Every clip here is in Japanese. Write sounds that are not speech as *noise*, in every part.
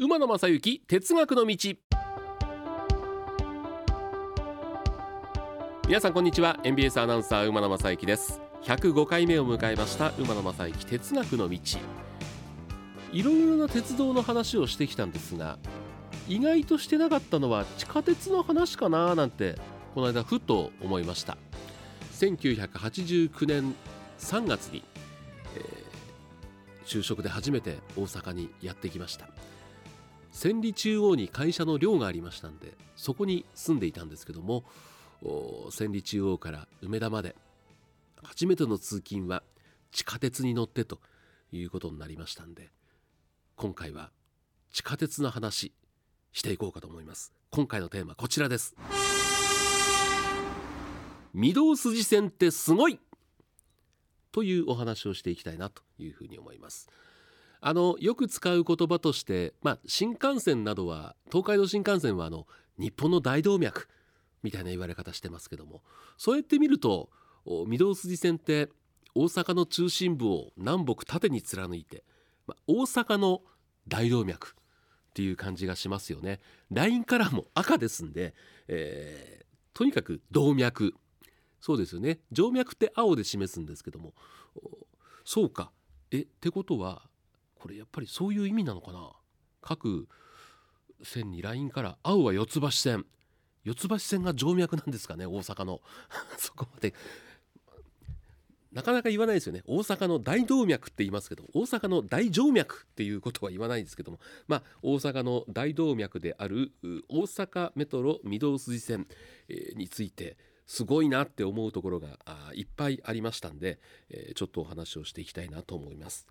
馬野正幸哲学の道。皆さんこんにちは。NBS アナウンサー馬野正幸です。105回目を迎えました馬野正幸哲学の道。いろいろな鉄道の話をしてきたんですが意外としてなかったのは地下鉄の話かななんてこの間ふと思いました。1989年3月に、えー、就職で初めて大阪にやってきました。千里中央に会社の寮がありましたんでそこに住んでいたんですけども千里中央から梅田まで初めての通勤は地下鉄に乗ってということになりましたんで今回は地下鉄の話していこうかと思います。今回のテーマこちらです。御堂筋線ってすごい！というお話をしていきたいなというふうに思います。あのよく使う言葉として、まあ、新幹線などは東海道新幹線はあの日本の大動脈みたいな言われ方してますけどもそうやって見ると御堂筋線って大阪の中心部を南北縦に貫いて、まあ、大阪の大動脈っていう感じがしますよね。ラインカラーも赤ですんで、えー、とにかく動脈。そうですよね。静脈って青で示すんですけどもそうか。えってことはこれやっぱりそういう意味なのかな？各線にラインから青は四つ橋線。四つ橋線が静脈なんですかね大阪の。*laughs* そこまで。なかなか言わないですよね。大阪の大動脈って言いますけど大阪の大静脈っていうことは言わないですけども。まあ大阪の大動脈である大阪メトロ御堂筋線についてすごいなって思うところがいっぱいありましたんで、え、ちょっとお話をしていきたいなと思います。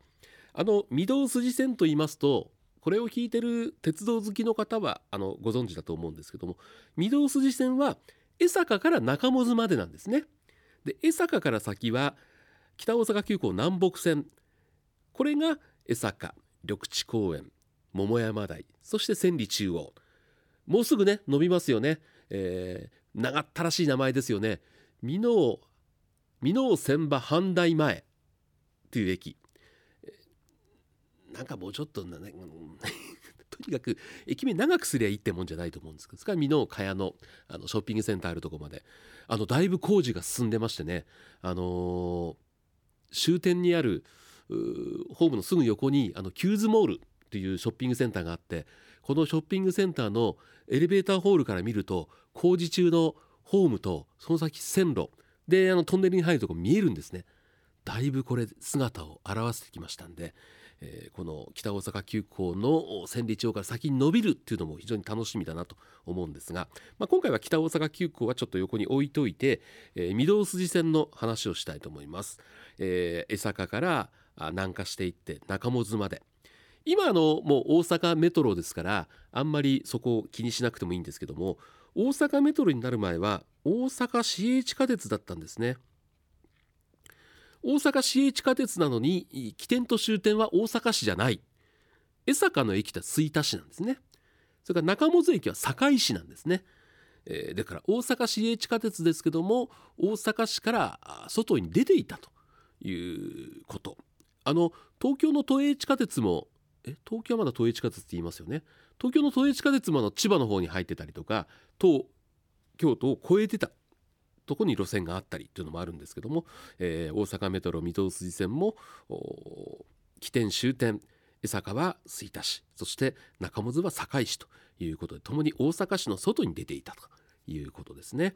あの御堂筋線と言いますとこれを聞いてる鉄道好きの方はあのご存知だと思うんですけども御堂筋線は江坂から中百までなんですね。で江坂から先は北大阪急行南北線。これが江坂緑地公園桃山台そして千里中央。もうすぐね伸びますよね、えー、長ったらしい名前ですよね。箕面箕面千葉阪大前っていう駅。なんかもうちょっとな、ね、*laughs* とにかく駅名長くすりゃいいってもんじゃないと思うんですけどそれから箕面茅野あのショッピングセンターあるとこまで。あのだいぶ工事が進んでましてね。あのー、終点にあるホームのすぐ横にあのキューズモールっていうショッピングセンターがあってこのショッピングセンターのエレベーターホールから見ると工事中のホームとその先線路であのトンネルに入るとこ見えるんですね。だいぶこれ姿を現してきましたんで、えー、この北大阪急行の千里町から先に伸びるっていうのも非常に楽しみだなと思うんですが、まあ、今回は北大阪急行はちょっと横に置いといて、えー、御堂筋線の話をしたいと思います、えー、江坂から南下していって中本まで。今のもう大阪メトロですからあんまりそこを気にしなくてもいいんですけども大阪メトロになる前は大阪市営地下鉄だったんですね。大阪市営地下鉄なのに起点と終点は大阪市じゃない。江坂の駅は吹田市なんですね。それから中本駅は堺市なんですね、えー、だから大阪市営地下鉄ですけども大阪市から外に出ていたということ。あの東京の都営地下鉄もえ東京はまだ都営地下鉄って言いますよね。東京の都営地下鉄もの千葉の方に入ってたりとか東京都を越えてたとこに路線があったりっていうのもあるんですけども、えー、大阪メトロ御堂筋線も起点終点江坂は吹田市そして中本は堺市ということでともに大阪市の外に出ていたということですね。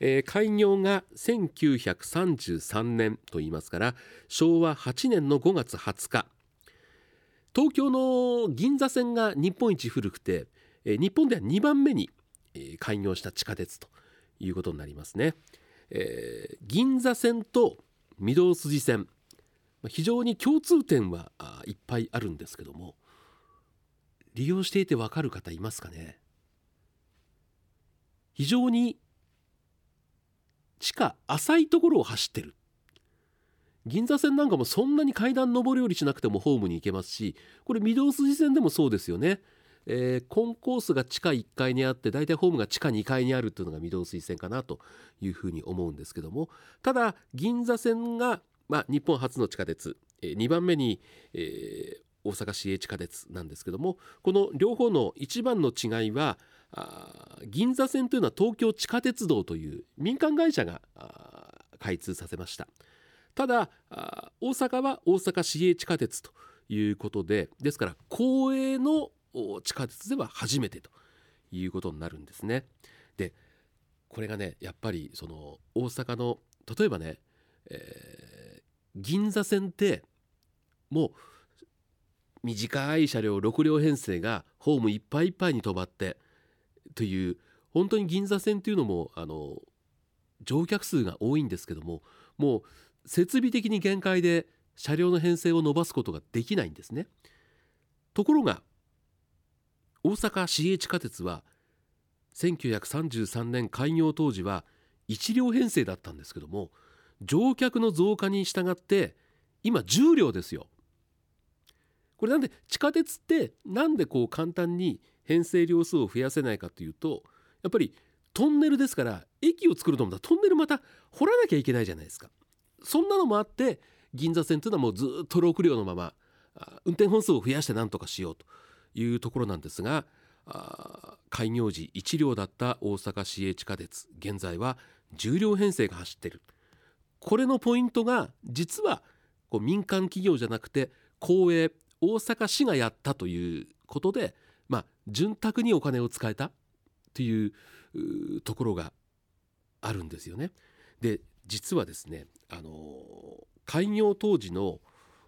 えー、開業が1933年と言いますから昭和8年の5月20日東京の銀座線が日本一古くて、えー、日本では2番目に、開業した地下鉄ということになりますね、えー、銀座線と御堂筋線。非常に共通点はいっぱいあるんですけども。利用していてわかる方いますかね？非常に地下浅いところを走ってる。銀座線なんかもそんなに階段上り下りしなくてもホームに行けますしこれ御堂筋線でもそうですよね、えー、コンコースが地下1階にあって大体ホームが地下2階にあるっていうのが御堂筋線かなというふうに思うんですけどもただ銀座線が、まあ、日本初の地下鉄、えー、2番目に、えー、大阪市営地下鉄なんですけどもこの両方の一番の違いは銀座線というのは東京地下鉄道という民間会社が開通させました。ただ大阪は大阪市営地下鉄ということでですから公営の地下鉄では初めてということになるんですねでこれがねやっぱりその大阪の例えばね、えー、銀座線ってもう短い車両6両編成がホームいっぱいいっぱいに止まってという本当に銀座線っていうのもあの乗客数が多いんですけどももう設備的に限界で車両の編成を伸ばすことができないんですね。ところが大阪市営地下鉄は1933年開業当時は1両編成だったんですけども乗客の増加に従って今10両ですよ。これなんで地下鉄ってなんでこう簡単に編成両数を増やせないかというとやっぱりトンネルですから駅を作ると思ったらトンネルまた掘らなきゃいけないじゃないですか。そんなのもあって銀座線というのはもうずっと6両のまま運転本数を増やして何とかしようというところなんですが開業時1両だった大阪市営地下鉄現在は10両編成が走ってるこれのポイントが実はこう民間企業じゃなくて公営大阪市がやったということで、まあ、潤沢にお金を使えたというところがあるんですよね。で実はですねあの開業当時の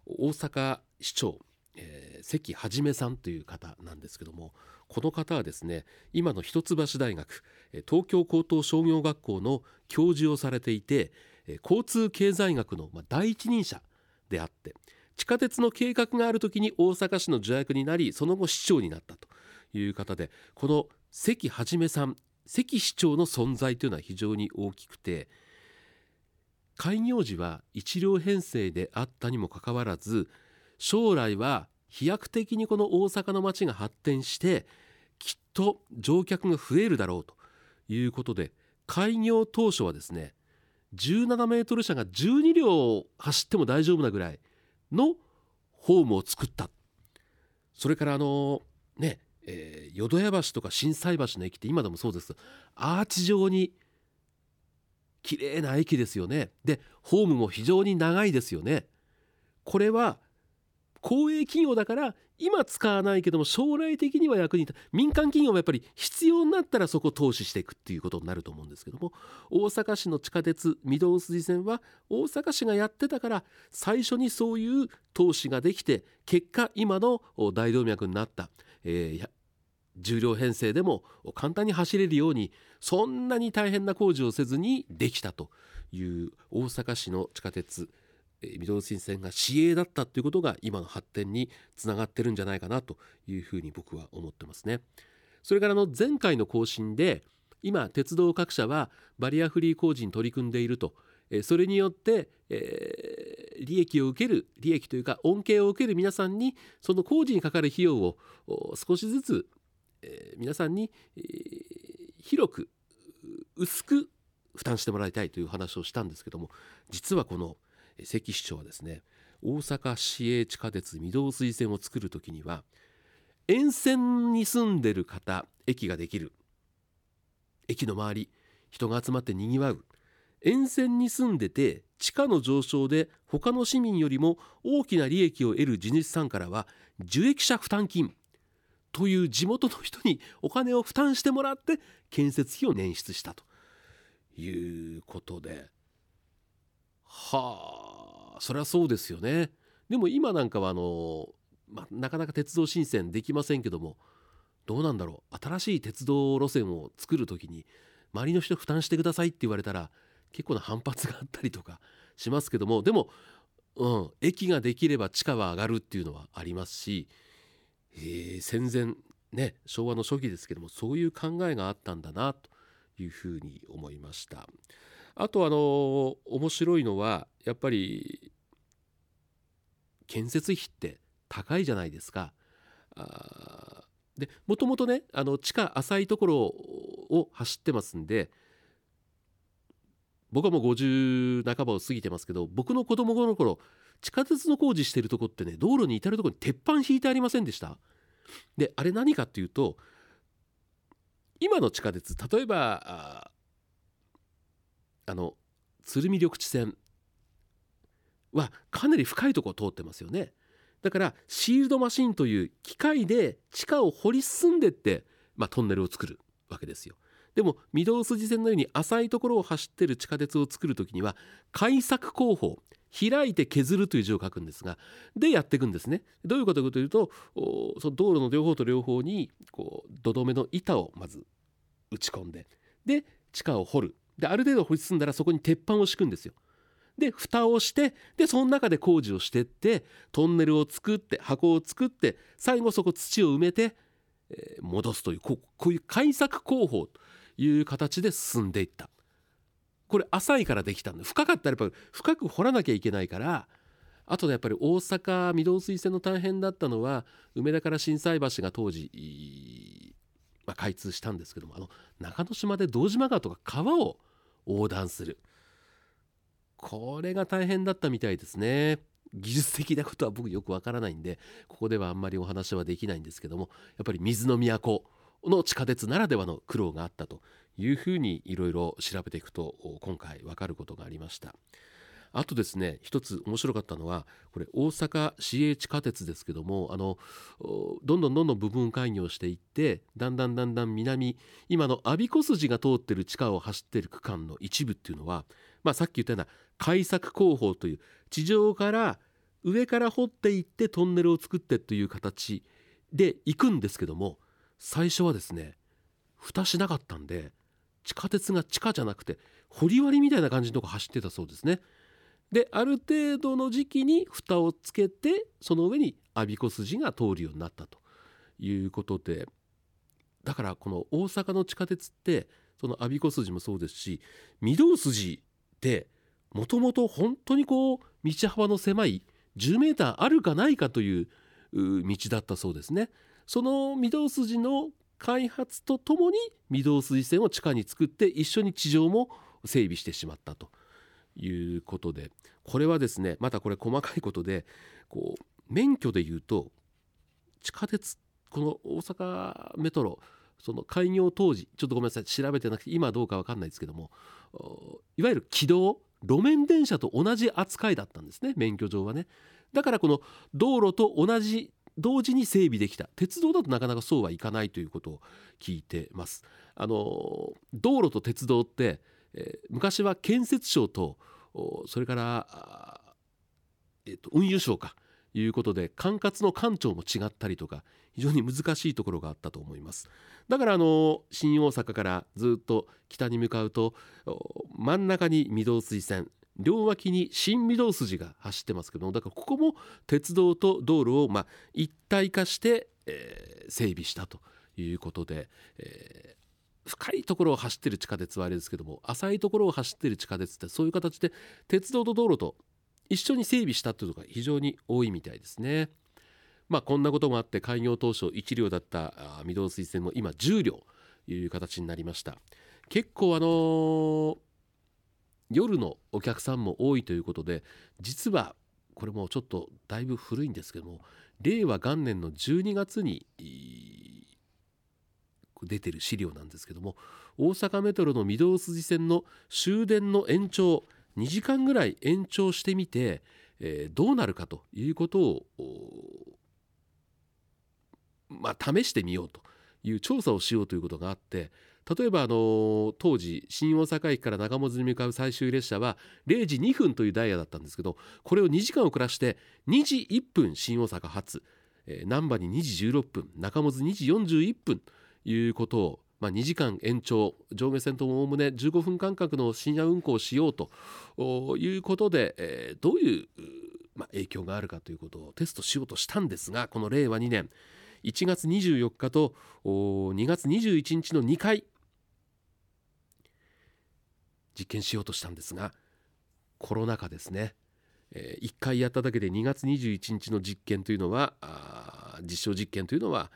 大阪市長、えー、関はさんという方なんですけどもこの方はですね今の一橋大学東京高等商業学校の教授をされていて交通経済学の第一人者であって地下鉄の計画がある時に大阪市の助役になりその後市長になったという方でこの関はじめさん関市長の存在というのは非常に大きくて開業時は一両編成であったにもかかわらず将来は飛躍的にこの大阪の街が発展してきっと乗客が増えるだろうということで開業当初はですね17メートル車が12両走っても大丈夫なぐらいのホームを作った。それからあのね、えー、淀屋橋とか心斎橋の駅って今でもそうです。アーチ状に綺麗な駅ですよね。でホームも非常に長いですよね。これは公営企業だから今使わないけども将来的には役に立つ。民間企業もやっぱり必要になったらそこを投資していくっていうことになると思うんですけども大阪市の地下鉄御堂筋線は大阪市がやってたから最初にそういう投資ができて結果今の大動脈になった、えー、重量編成でも簡単に走れるようにそんなに大変な工事をせずにできたという大阪市の地下鉄御堂筋線が市営だったということが今の発展につながってるんじゃないかなというふうに僕は思ってますね。それからの前回の更新で今鉄道各社はバリアフリー工事に取り組んでいるとそれによって、えー、利益を受ける利益というか恩恵を受ける皆さんにその工事にかかる費用を少しずつ、えー、皆さんに、えー、広く薄く負担してもらいたいという話をしたんですけども実はこの「関市長はですね。大阪市営地下鉄御堂筋線を作る時には沿線に住んでる方駅ができる。駅の周り人が集まってにぎわう。沿線に住んでて地価の上昇で他の市民よりも大きな利益を得る地主さんからは受益者負担金。という地元の人にお金を負担してもらって建設費を捻出したということで。はそりゃそうですよねでも今なんかはあの、まなかなか鉄道新線できませんけどもどうなんだろう新しい鉄道路線を作る時に周りの人負担してくださいって言われたら結構な反発があったりとか *laughs* しますけどもでも、うん、駅ができれば地価は上がるっていうのはありますし、えー、戦前ね昭和の初期ですけどもそういう考えがあったんだなというふうに思いました。あとあの面白いのはやっぱり建設費って高いじゃないですか。あでもともとねあの地下浅いところを走ってますんで僕はもう50半ばを過ぎてますけど僕の子供の頃地下鉄の工事してるとこってね道路に至るところに鉄板引いてありませんでしたであれ何かっていうと今の地下鉄例えばあの鶴見緑地線はかなり深いところを通ってますよね。だからシールドマシンという機械で地下を掘り進んでって、まあ、トンネルを作るわけですよ。でも御堂筋線のように浅いところを走ってる地下鉄を作る時には開削工法開いて削るという字を書くんですがでやっていくんですね。どういうことかというとその道路の両方と両方にこう土留めの板をまず打ち込んでで地下を掘る。である程度掘り進んだらそこに鉄板を敷くんですよ。で蓋をしてでその中で工事をしてってトンネルを作って箱を作って最後そこ土を埋めて、えー、戻すというこういう開削工法という形で進んでいった。これ浅いからできたんで深かったらやっぱり深く掘らなきゃいけないからあとでやっぱり大阪御堂水線の大変だったのは梅田から心斎橋が当時、まあ、開通したんですけどもあの中之島で堂島川とか川を横断する。これが大変だったみたいですね。技術的なことは僕よくわからないんでここではあんまりお話はできないんですけどもやっぱり水の都の地下鉄ならではの苦労があったというふうにいろいろ調べていくと今回わかることがありましたあとですね一つ面白かったのはこれ大阪市営地下鉄ですけどもあのどんどんどんどん部分開業していってだんだんだんだん南今の我孫子筋が通ってる地下を走ってる区間の一部っていうのは、まあ、さっき言ったような開削工法という地上から上から掘っていってトンネルを作ってという形で行くんですけども最初はですね蓋しなかったんで地下鉄が地下じゃなくて掘割りみたいな感じのとこ走ってたそうですね。である程度の時期に蓋をつけてその上に我孫子筋が通るようになったということでだからこの大阪の地下鉄ってその我孫子筋もそうですし御堂筋ってもともと本当にこう道幅の狭い10メーターあるかないかという道だったそうですね。その御堂筋の開発とともに御堂筋線を地下に作って一緒に地上も整備してしまったということでこれはですねまたこれ細かいことでこう免許でいうと地下鉄この大阪メトロその開業当時ちょっとごめんなさい調べてなくて今どうか分かんないですけどもいわゆる軌道路面電車と同じ扱いだったんですね免許上はね。だからこの道路と同じ同時に整備できた。鉄道だとなかなかそうはいかないということを聞いてます。あの道路と鉄道って、えー、昔は建設省とそれからえーと、運輸省か。いうことで管轄の官庁も違ったりとか非常に難しいところがあったと思います。だからあの新大阪からずっと北に向かうと真ん中に御堂筋線両脇に新御堂筋が走ってますけどもだからここも鉄道と道路をまあ一体化して、えー、整備したということで、えー、深いところを走ってる地下鉄はあれですけども浅いところを走ってる地下鉄ってそういう形で鉄道と道路と一緒に整備したというのが非常に多いみたいですね。まあこんなこともあって開業当初1両だった御堂筋線も今10両という形になりました。結構あのー、夜のお客さんも多いということで実はこれもちょっとだいぶ古いんですけども令和元年の12月に出てる資料なんですけども大阪メトロの御堂筋線の終電の延長2時間ぐらい延長してみて、えー、どうなるかということをまあ、試してみようという調査をしようということがあって例えばあの当時新大阪駅から長本に向かう最終列車は0時2分というダイヤだったんですけどこれを2時間遅らして2時1分新大阪発難波に2時16分中本2時41分ということをまあ、2時間延長上下線ともおおむね15分間隔の深夜運行をしようということで、えー、どういう、まあ、影響があるかということをテストしようとしたんですがこの令和2年1月24日と2月21日の2回実験しようとしたんですがコロナ禍ですね、えー、1回やっただけで2月21日の実験というのは実証実験というのは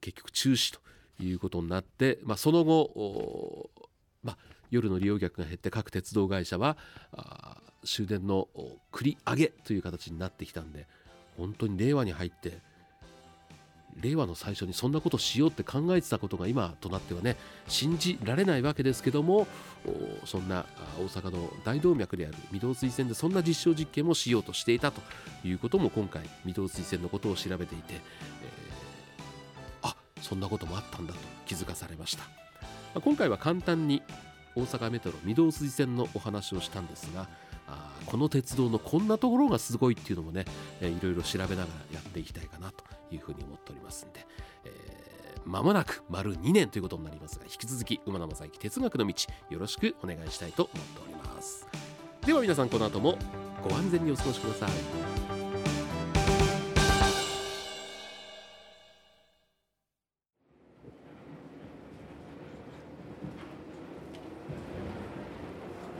結局中止ということになって、まあ、その後、まあ、夜の利用客が減って各鉄道会社は終電の繰り上げという形になってきたんで本当に令和に入って令和の最初にそんなことしようって考えてたことが今となってはね信じられないわけですけどもそんな大阪の大動脈である御堂水線でそんな実証実験もしようとしていたということも今回御堂水線のことを調べていて、えー、そんなこともあったんだと気づかされました。今回は簡単に大阪メトロ御堂水線のお話をしたんですがあこの鉄道のこんなところがすごいっていうのもね、えいろいろ調べながらやっていきたいかなというふうに思っておりますんで、えー、間もなく丸2年ということになりますが引き続き馬野正幸哲学の道よろしくお願いしたいと思っております。では皆さんこの後もご安全にお過ごしください。